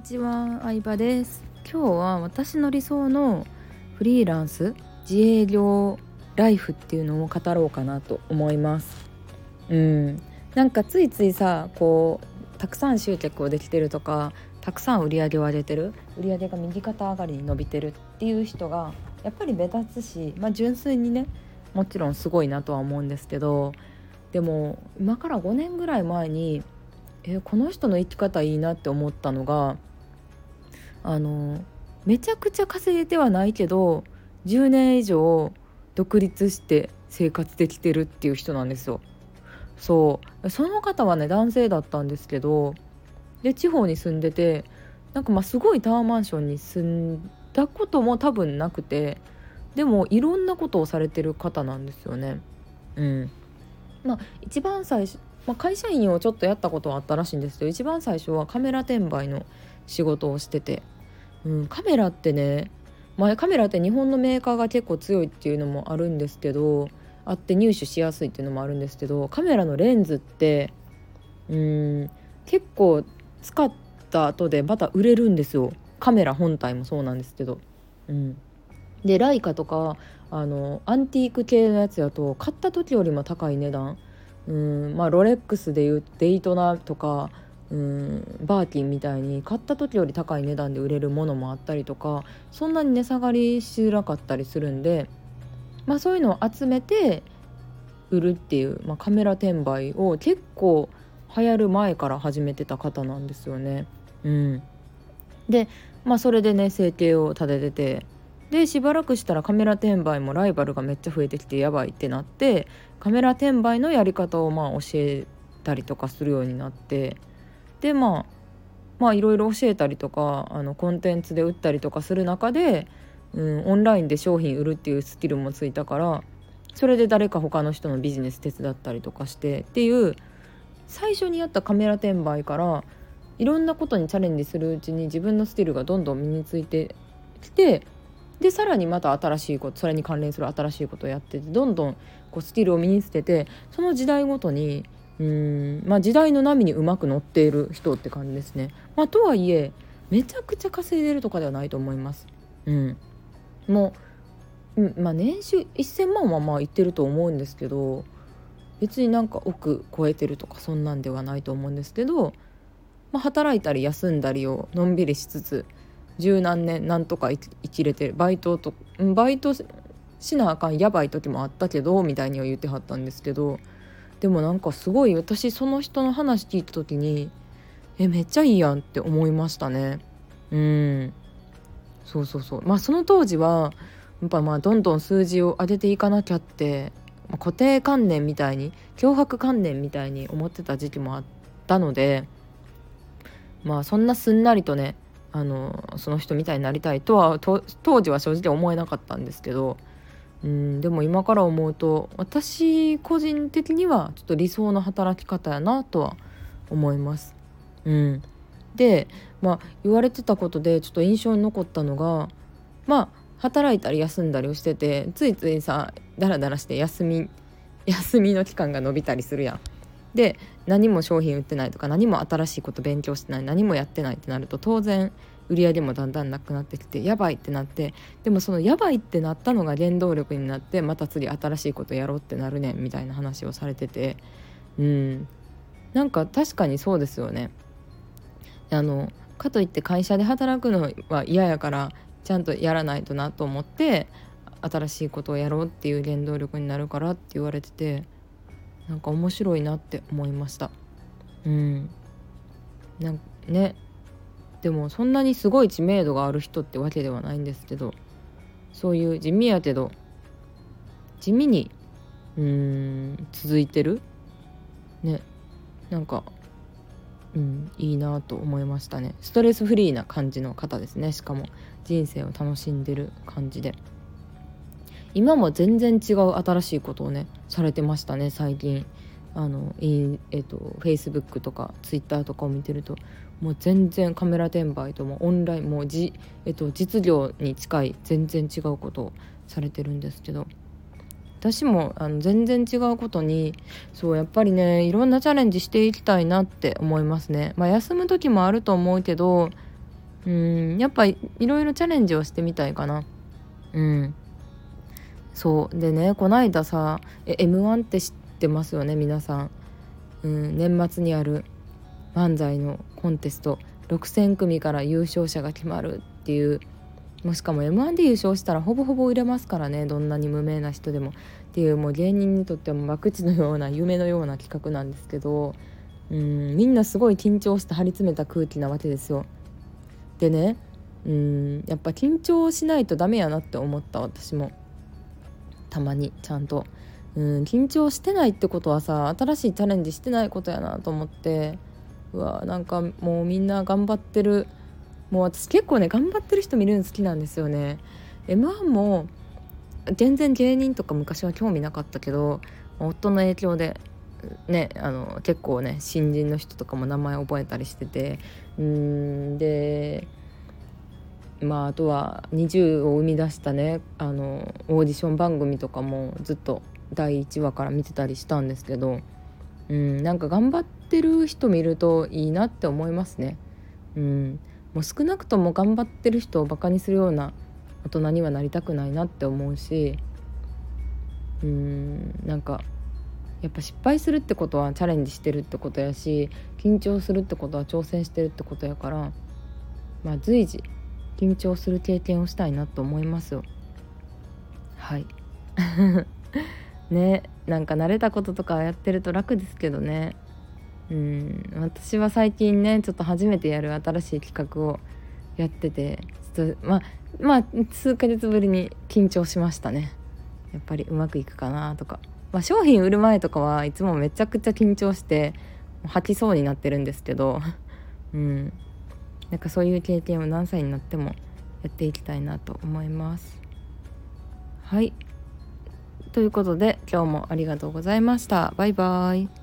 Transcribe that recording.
にちは、相葉です。今日は私の理想のフリーランス自営業ライフっていうのを語ろうかなと思います。うん。なんかついついさこうたくさん集客をできてるとかたくさん売り上げを上げてる売り上げが右肩上がりに伸びてるっていう人がやっぱり目立つしまあ純粋にねもちろんすごいなとは思うんですけどでも今から5年ぐらい前にえこの人の生き方いいなって思ったのがあのめちゃくちゃ稼げてはないけど10年以上独立して生活できてるっていう人なんですよ。そうその方はね男性だったんですけどで地方に住んでてなんかまあすごいタワーマンションに住んだことも多分なくてでもいろんなことをされてる方なんですよね。うん、まあ一番最初まあ、会社員をちょっとやったことはあったらしいんですけど一番最初はカメラ転売の仕事をしてて、うん、カメラってね、まあ、カメラって日本のメーカーが結構強いっていうのもあるんですけどあって入手しやすいっていうのもあるんですけどカメラのレンズってうん結構使った後でまた売れるんですよ。カメラ本体もそうなんですけど。うん、でライカとかあのアンティーク系のやつやと買った時よりも高い値段。うんまあロレックスでいうデイトナとかうんバーキンみたいに買った時より高い値段で売れるものもあったりとかそんなに値下がりしづらかったりするんで、まあ、そういうのを集めて売るっていう、まあ、カメラ転売を結構流行る前から始めてた方なんですよね。うん、で、まあ、それでね生計を立てててでしばらくしたらカメラ転売もライバルがめっちゃ増えてきてやばいってなってカメラ転売のやり方をまあ教えたりとかするようになってでまあまあいろいろ教えたりとかあのコンテンツで売ったりとかする中で、うん、オンラインで商品売るっていうスキルもついたからそれで誰か他の人のビジネス手伝ったりとかしてっていう最初にやったカメラ転売からいろんなことにチャレンジするうちに自分のスキルがどんどん身についてきてでさらにまた新しいことそれに関連する新しいことをやっててどんどんこうスキルを身につけてその時代ごとにうんまあ時代の波にうまく乗っている人って感じですね。まあ、とはいえめちゃくちゃ稼いでるとかではないと思います。うん、もう、うんまあ、年収1,000万はまあいってると思うんですけど別になんか億超えてるとかそんなんではないと思うんですけど、まあ、働いたり休んだりをのんびりしつつ十何年なんとか生きれてるバイトとバイトしなあかんやばい時もあったけどみたいには言ってはったんですけどでもなんかすごい私その人の話聞いた時にえめっちゃいいやんって思いましたね。うん。そうそうそう。まあその当時はやっぱまあどんどん数字を上げていかなきゃって、固定観念みたいに脅迫観念みたいに思ってた時期もあったのでまあそんなすんなりとねあのその人みたいになりたいとは当時は正直思えなかったんですけどうんでも今から思うと私個人的にはちょっと理想の働き方やなとは思います。うん、でまあ言われてたことでちょっと印象に残ったのがまあ働いたり休んだりをしててついついさダラダラして休み休みの期間が延びたりするやん。で何も商品売ってないとか何も新しいこと勉強してない何もやってないってなると当然売り上げもだんだんなくなってきてやばいってなってでもそのやばいってなったのが原動力になってまた次新しいことやろうってなるねんみたいな話をされててうん。なんか確かにそうですよね。あのかといって会社で働くのは嫌やからちゃんとやらないとなと思って新しいことをやろうっていう原動力になるからって言われててなんか面白いなって思いました。うん。なんね。でもそんなにすごい知名度がある人ってわけではないんですけどそういう地味やけど地味にうーん続いてるねなんかうんいいなと思いましたね。ストレスフリーな感じの方ですね。しかも人生を楽しんでる感じで。今も全然違う新しいことをねされてましたね最近。あのえっと Facebook とか Twitter とかを見てると。もう全然カメラ転売ともオンラインもうじ、えっと、実業に近い全然違うことをされてるんですけど。私もあの全然違うことにそうやっぱりねいろんなチャレンジしていきたいなって思いますね。まあ、休む時もあると思うけどうんやっぱりいろいろチャレンジをしてみたいかな。うん。そう。でねこないださえ m 1って知ってますよね皆さん、うん、年末にある。漫才のコンテスト6,000組から優勝者が決まるっていうもしかも m 1で優勝したらほぼほぼ売れますからねどんなに無名な人でもっていうもう芸人にとっても博打のような夢のような企画なんですけどうんみんなすごい緊張して張り詰めた空気なわけですよ。でねうんやっぱ緊張しないとダメやなって思った私もたまにちゃんと。うん緊張してないってことはさ新しいチャレンジしてないことやなと思ってうわなんかもうみんな頑張ってる。もう私結構ね頑張ってる人見るの好きなんですよね。M1 も全然芸人とか昔は興味なかったけど夫の影響でねあの結構ね新人の人とかも名前覚えたりしてて。うんでまああとは20を生み出したねあのオーディション番組とかもずっと第1話から見てたりしたんですけど。うんなんか頑張ってる人見るといいなって思いますね。うん。もう少なくとも頑張ってる人をバカにするような大人にはなりたくないなって思うしうんなんかやっぱ失敗するってことはチャレンジしてるってことやし緊張するってことは挑戦してるってことやからまあ随時緊張する経験をしたいなと思いますよ。はい。ねなんか慣れたこととかやってると楽ですけどね。うん私は最近ねちょっと初めてやる新しい企画をやっててちょっとまあまあ数ヶ月ぶりに緊張しましたね。やっぱりうまくいくかなとか、まあ、商品売る前とかはいつもめちゃくちゃ緊張して吐きそうになってるんですけど。うん。なんかそういう経験を何歳になってもやっていきたいなと思います。はい。ということで今日もありがとうございました。バイバイ。